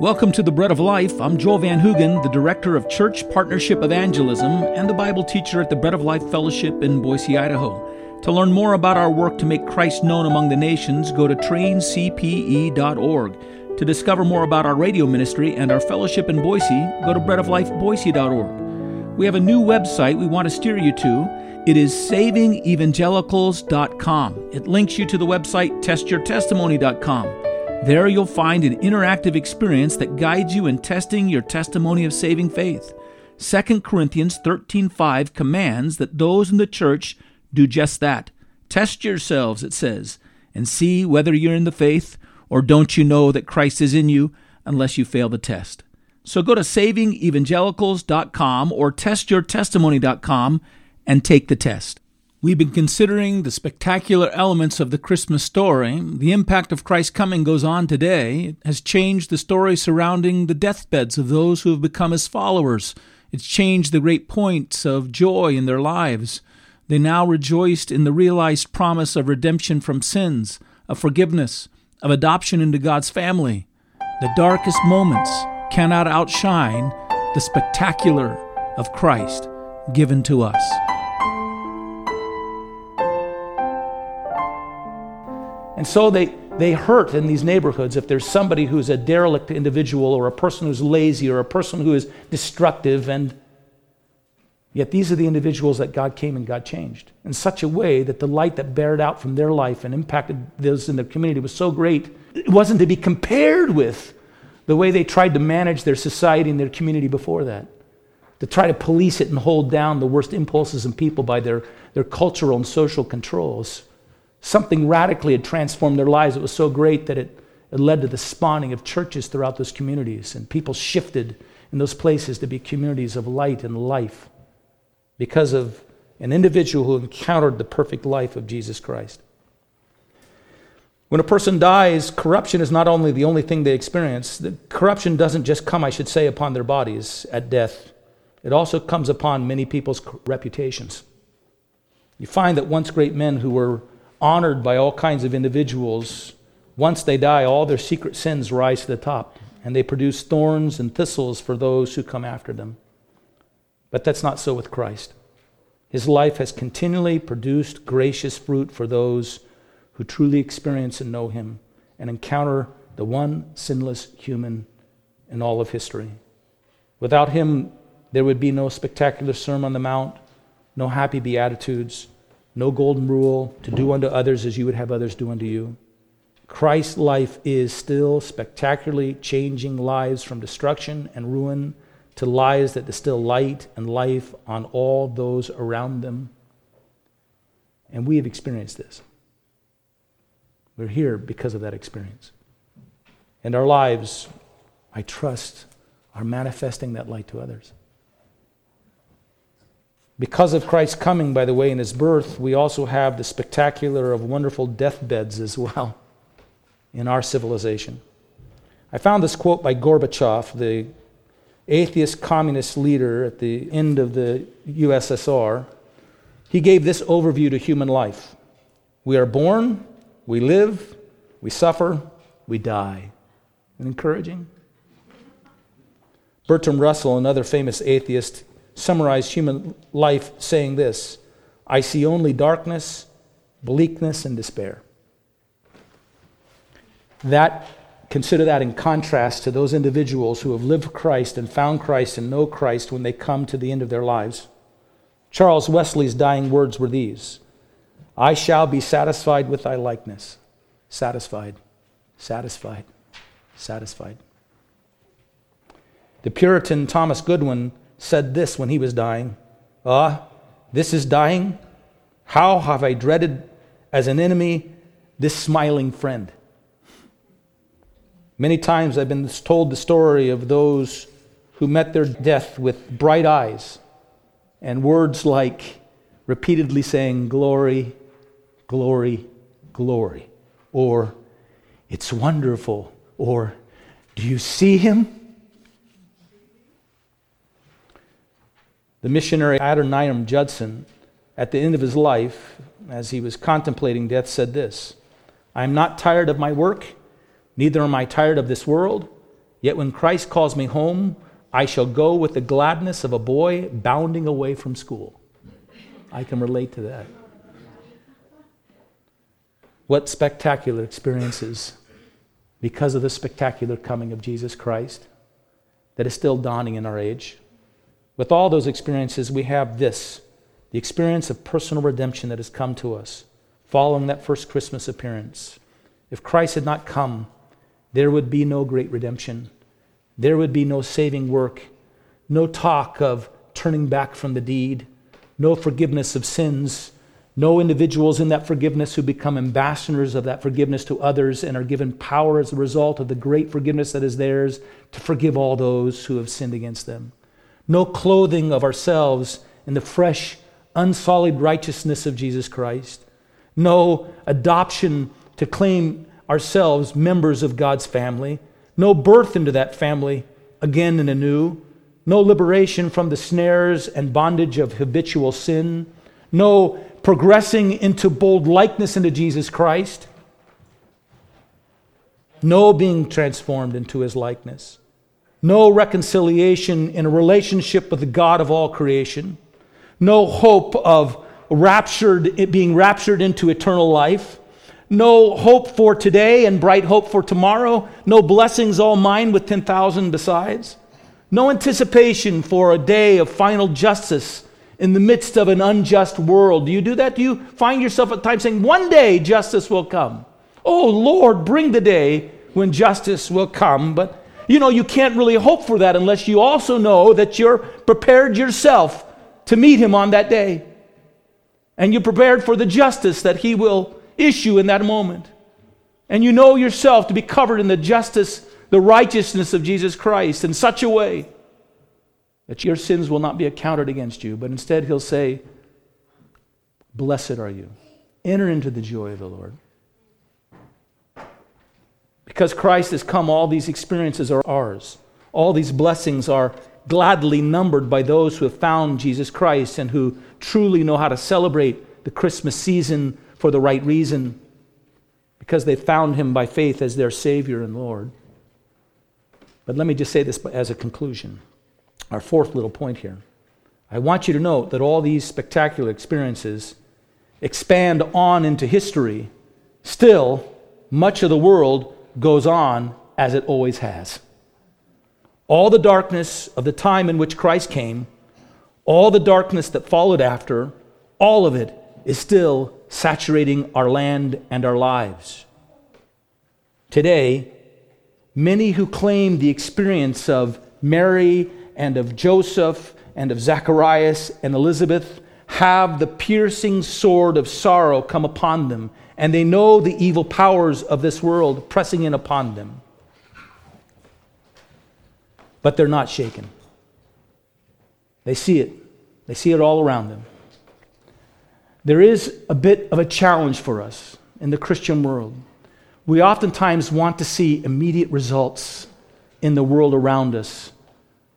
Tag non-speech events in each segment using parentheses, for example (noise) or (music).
Welcome to the Bread of Life. I'm Joel Van Hoogen, the Director of Church Partnership Evangelism and the Bible teacher at the Bread of Life Fellowship in Boise, Idaho. To learn more about our work to make Christ known among the nations, go to traincpe.org. To discover more about our radio ministry and our fellowship in Boise, go to breadoflifeboise.org. We have a new website we want to steer you to. It is savingevangelicals.com. It links you to the website testyourtestimony.com. There you'll find an interactive experience that guides you in testing your testimony of saving faith. 2 Corinthians 13:5 commands that those in the church do just that. Test yourselves, it says, and see whether you're in the faith, or don't you know that Christ is in you unless you fail the test. So go to savingevangelicals.com or testyourtestimony.com and take the test. We've been considering the spectacular elements of the Christmas story. The impact of Christ's coming goes on today. It has changed the story surrounding the deathbeds of those who have become his followers. It's changed the great points of joy in their lives. They now rejoiced in the realized promise of redemption from sins, of forgiveness, of adoption into God's family. The darkest moments cannot outshine the spectacular of Christ given to us. And so they, they hurt in these neighborhoods if there's somebody who's a derelict individual or a person who's lazy or a person who is destructive. And yet these are the individuals that God came and God changed in such a way that the light that bared out from their life and impacted those in the community was so great, it wasn't to be compared with the way they tried to manage their society and their community before that. To try to police it and hold down the worst impulses in people by their, their cultural and social controls. Something radically had transformed their lives. It was so great that it, it led to the spawning of churches throughout those communities, and people shifted in those places to be communities of light and life because of an individual who encountered the perfect life of Jesus Christ. When a person dies, corruption is not only the only thing they experience, the corruption doesn't just come, I should say, upon their bodies at death, it also comes upon many people's reputations. You find that once great men who were honored by all kinds of individuals, once they die, all their secret sins rise to the top, and they produce thorns and thistles for those who come after them. But that's not so with Christ. His life has continually produced gracious fruit for those who truly experience and know him and encounter the one sinless human in all of history. Without him, there would be no spectacular Sermon on the Mount, no happy Beatitudes, no golden rule to do unto others as you would have others do unto you. Christ's life is still spectacularly changing lives from destruction and ruin to lives that distill light and life on all those around them. And we have experienced this. We're here because of that experience. And our lives, I trust, are manifesting that light to others. Because of Christ's coming, by the way, in his birth, we also have the spectacular of wonderful deathbeds as well (laughs) in our civilization. I found this quote by Gorbachev, the atheist communist leader at the end of the USSR. He gave this overview to human life We are born, we live, we suffer, we die. And encouraging? Bertrand Russell, another famous atheist, summarized human life saying this I see only darkness, bleakness, and despair. That, consider that in contrast to those individuals who have lived Christ and found Christ and know Christ when they come to the end of their lives. Charles Wesley's dying words were these I shall be satisfied with thy likeness. Satisfied, satisfied, satisfied. The Puritan Thomas Goodwin said this when he was dying Ah, this is dying. How have I dreaded as an enemy this smiling friend? Many times I've been told the story of those who met their death with bright eyes and words like repeatedly saying, Glory, glory, glory, or It's wonderful, or Do you see him? The missionary Adoniram Judson, at the end of his life, as he was contemplating death, said this I am not tired of my work, neither am I tired of this world. Yet when Christ calls me home, I shall go with the gladness of a boy bounding away from school. I can relate to that. What spectacular experiences because of the spectacular coming of Jesus Christ that is still dawning in our age. With all those experiences, we have this the experience of personal redemption that has come to us following that first Christmas appearance. If Christ had not come, there would be no great redemption. There would be no saving work, no talk of turning back from the deed, no forgiveness of sins, no individuals in that forgiveness who become ambassadors of that forgiveness to others and are given power as a result of the great forgiveness that is theirs to forgive all those who have sinned against them. No clothing of ourselves in the fresh, unsullied righteousness of Jesus Christ. No adoption to claim ourselves members of God's family, no birth into that family again and anew, no liberation from the snares and bondage of habitual sin, no progressing into bold likeness into Jesus Christ, no being transformed into his likeness, no reconciliation in a relationship with the God of all creation, no hope of raptured being raptured into eternal life no hope for today and bright hope for tomorrow, no blessings all mine with 10,000 besides, no anticipation for a day of final justice in the midst of an unjust world. Do you do that? Do you find yourself at times saying, One day justice will come? Oh Lord, bring the day when justice will come. But you know, you can't really hope for that unless you also know that you're prepared yourself to meet Him on that day. And you're prepared for the justice that He will issue in that moment. And you know yourself to be covered in the justice, the righteousness of Jesus Christ in such a way that your sins will not be accounted against you, but instead he'll say, Blessed are you. Enter into the joy of the Lord. Because Christ has come, all these experiences are ours. All these blessings are gladly numbered by those who have found Jesus Christ and who truly know how to celebrate the Christmas season for the right reason because they found him by faith as their Savior and Lord. But let me just say this as a conclusion. Our fourth little point here. I want you to note that all these spectacular experiences expand on into history. Still, much of the world goes on as it always has. All the darkness of the time in which Christ came, all the darkness that followed after, all of it is still saturating our land and our lives. Today, many who claim the experience of Mary and of Joseph and of Zacharias and Elizabeth have the piercing sword of sorrow come upon them, and they know the evil powers of this world pressing in upon them. But they're not shaken. They see it, they see it all around them there is a bit of a challenge for us in the Christian world. We oftentimes want to see immediate results in the world around us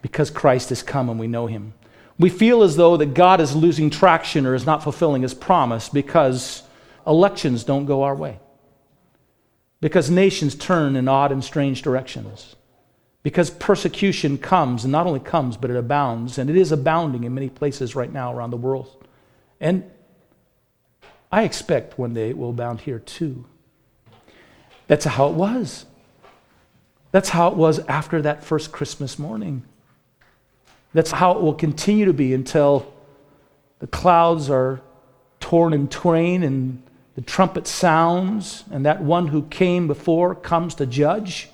because Christ has come and we know him. We feel as though that God is losing traction or is not fulfilling his promise because elections don't go our way. Because nations turn in odd and strange directions. Because persecution comes, and not only comes, but it abounds, and it is abounding in many places right now around the world. And I expect one day it will abound here too. That's how it was. That's how it was after that first Christmas morning. That's how it will continue to be until the clouds are torn in twain and the trumpet sounds, and that one who came before comes to judge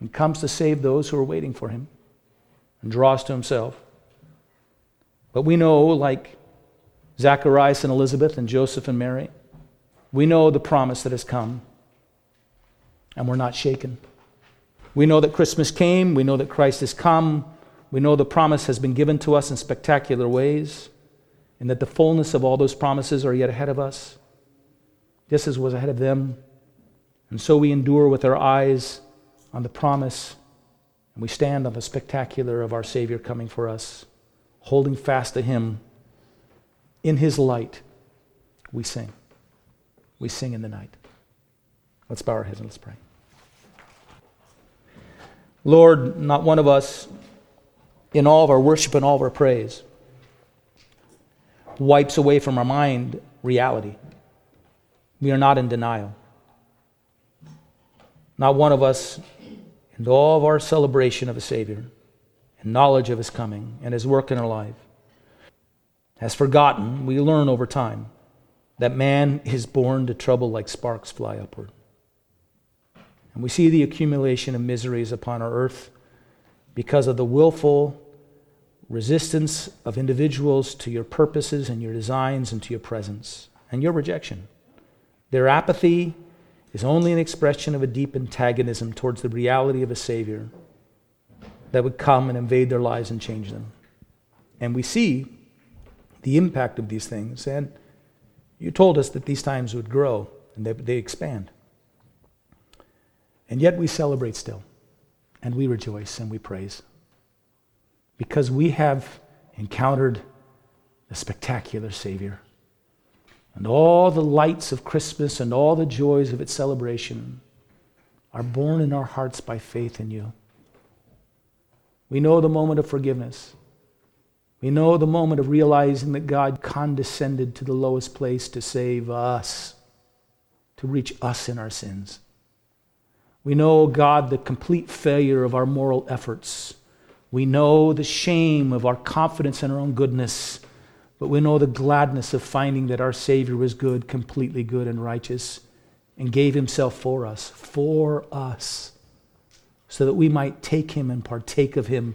and comes to save those who are waiting for him and draws to himself. But we know, like Zacharias and Elizabeth and Joseph and Mary. We know the promise that has come, and we're not shaken. We know that Christmas came. We know that Christ has come. We know the promise has been given to us in spectacular ways, and that the fullness of all those promises are yet ahead of us, This as was ahead of them. And so we endure with our eyes on the promise, and we stand on the spectacular of our Savior coming for us, holding fast to Him in his light, we sing. We sing in the night. Let's bow our heads and let's pray. Lord, not one of us, in all of our worship and all of our praise, wipes away from our mind reality. We are not in denial. Not one of us, in all of our celebration of a Savior and knowledge of His coming and His work in our life, has forgotten, we learn over time, that man is born to trouble like sparks fly upward. And we see the accumulation of miseries upon our earth because of the willful resistance of individuals to your purposes and your designs and to your presence and your rejection. Their apathy is only an expression of a deep antagonism towards the reality of a Savior that would come and invade their lives and change them. And we see the impact of these things. And you told us that these times would grow and they, they expand. And yet we celebrate still, and we rejoice and we praise because we have encountered a spectacular Savior. And all the lights of Christmas and all the joys of its celebration are born in our hearts by faith in you. We know the moment of forgiveness. We know the moment of realizing that God condescended to the lowest place to save us, to reach us in our sins. We know, God, the complete failure of our moral efforts. We know the shame of our confidence in our own goodness, but we know the gladness of finding that our Savior was good, completely good and righteous, and gave himself for us, for us, so that we might take him and partake of him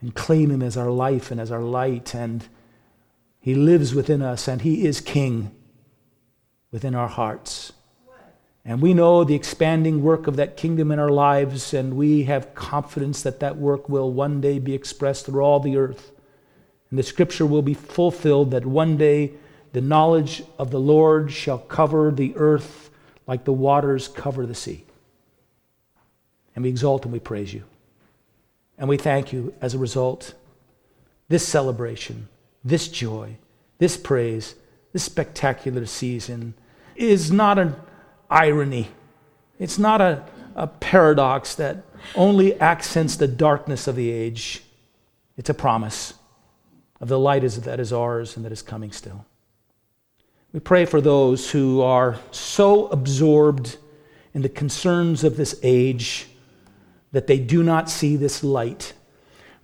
and claim him as our life and as our light. And he lives within us, and he is King within our hearts. And we know the expanding work of that kingdom in our lives, and we have confidence that that work will one day be expressed through all the earth. And the scripture will be fulfilled that one day the knowledge of the Lord shall cover the earth like the waters cover the sea. And we exalt and we praise you. And we thank you as a result. This celebration, this joy, this praise, this spectacular season is not an irony. It's not a, a paradox that only accents the darkness of the age. It's a promise of the light that is ours and that is coming still. We pray for those who are so absorbed in the concerns of this age that they do not see this light.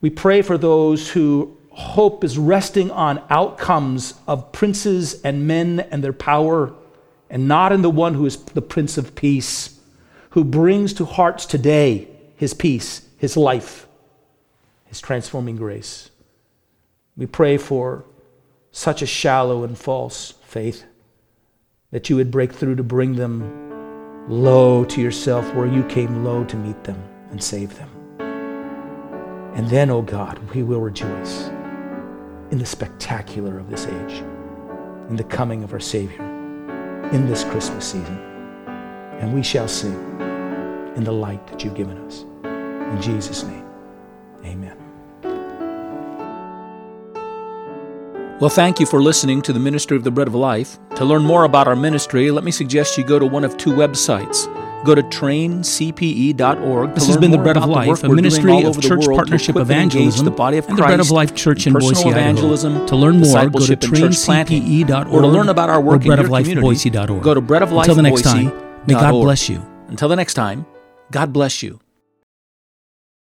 We pray for those who hope is resting on outcomes of princes and men and their power and not in the one who is the Prince of Peace, who brings to hearts today his peace, his life, his transforming grace. We pray for such a shallow and false faith that you would break through to bring them low to yourself where you came low to meet them and save them. And then, O oh God, we will rejoice in the spectacular of this age, in the coming of our Savior in this Christmas season. And we shall sing in the light that you've given us. In Jesus' name, amen. Well, thank you for listening to the Ministry of the Bread of Life. To learn more about our ministry, let me suggest you go to one of two websites Go to traincpe.org. This has been the Bread of Life, a ministry of Church Partnership Evangelism, the body of and the Bread of Life Church in Boise, evangelism, Idaho. To learn more, go to traincpe.org or to learn about our work or breadoflifeboise.org. Go to breadoflifeboise.org. Until the next time, may God bless you. Until the next time, God bless you.